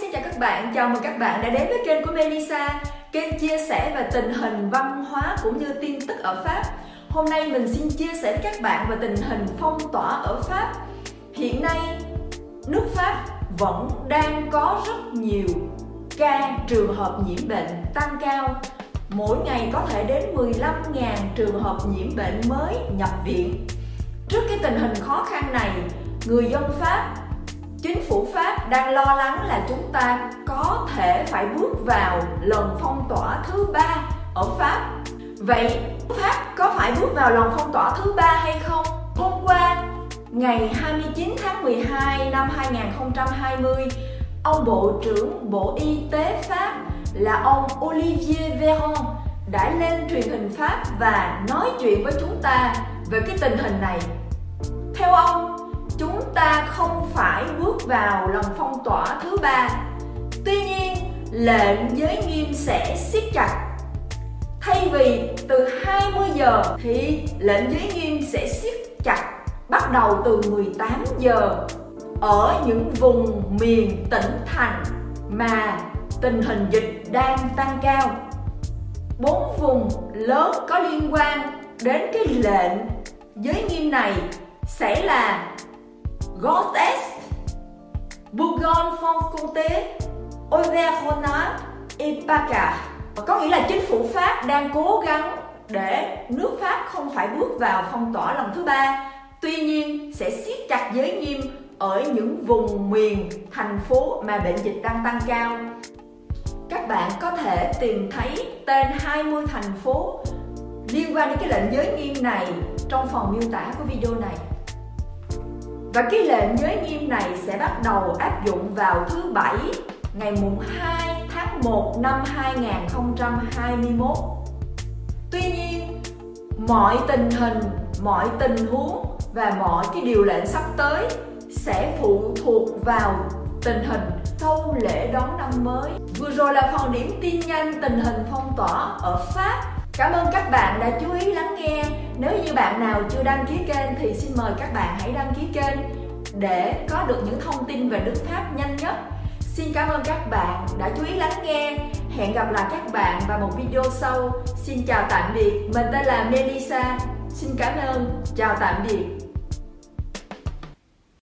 xin chào các bạn, chào mừng các bạn đã đến với kênh của Melissa Kênh chia sẻ về tình hình văn hóa cũng như tin tức ở Pháp. Hôm nay mình xin chia sẻ với các bạn về tình hình phong tỏa ở Pháp. Hiện nay, nước Pháp vẫn đang có rất nhiều ca trường hợp nhiễm bệnh tăng cao. Mỗi ngày có thể đến 15.000 trường hợp nhiễm bệnh mới nhập viện. Trước cái tình hình khó khăn này, người dân Pháp chính phủ Pháp đang lo lắng là chúng ta có thể phải bước vào lần phong tỏa thứ ba ở Pháp. Vậy Pháp có phải bước vào lần phong tỏa thứ ba hay không? Hôm qua, ngày 29 tháng 12 năm 2020, ông Bộ trưởng Bộ Y tế Pháp là ông Olivier Véran đã lên truyền hình Pháp và nói chuyện với chúng ta về cái tình hình này không phải bước vào lần phong tỏa thứ ba. Tuy nhiên, lệnh giới nghiêm sẽ siết chặt. Thay vì từ 20 giờ thì lệnh giới nghiêm sẽ siết chặt, bắt đầu từ 18 giờ. Ở những vùng miền tỉnh thành mà tình hình dịch đang tăng cao, bốn vùng lớn có liên quan đến cái lệnh giới nghiêm này sẽ là Grand Est, Bourgogne-Franche-Comté, Auvergne-Rhône et PACA. Có nghĩa là chính phủ Pháp đang cố gắng để nước Pháp không phải bước vào phong tỏa lần thứ ba. Tuy nhiên sẽ siết chặt giới nghiêm ở những vùng miền, thành phố mà bệnh dịch đang tăng cao. Các bạn có thể tìm thấy tên 20 thành phố liên quan đến cái lệnh giới nghiêm này trong phần miêu tả của video này. Và cái lệnh giới nghiêm này sẽ bắt đầu áp dụng vào thứ Bảy ngày mùng 2 tháng 1 năm 2021. Tuy nhiên, mọi tình hình, mọi tình huống và mọi cái điều lệnh sắp tới sẽ phụ thuộc vào tình hình sau lễ đón năm mới. Vừa rồi là phần điểm tin nhanh tình hình phong tỏa ở Pháp. Cảm ơn các bạn đã chú ý lắng nghe nếu như bạn nào chưa đăng ký kênh thì xin mời các bạn hãy đăng ký kênh để có được những thông tin về nước Pháp nhanh nhất. Xin cảm ơn các bạn đã chú ý lắng nghe. Hẹn gặp lại các bạn vào một video sau. Xin chào tạm biệt. Mình tên là Melissa. Xin cảm ơn. Chào tạm biệt.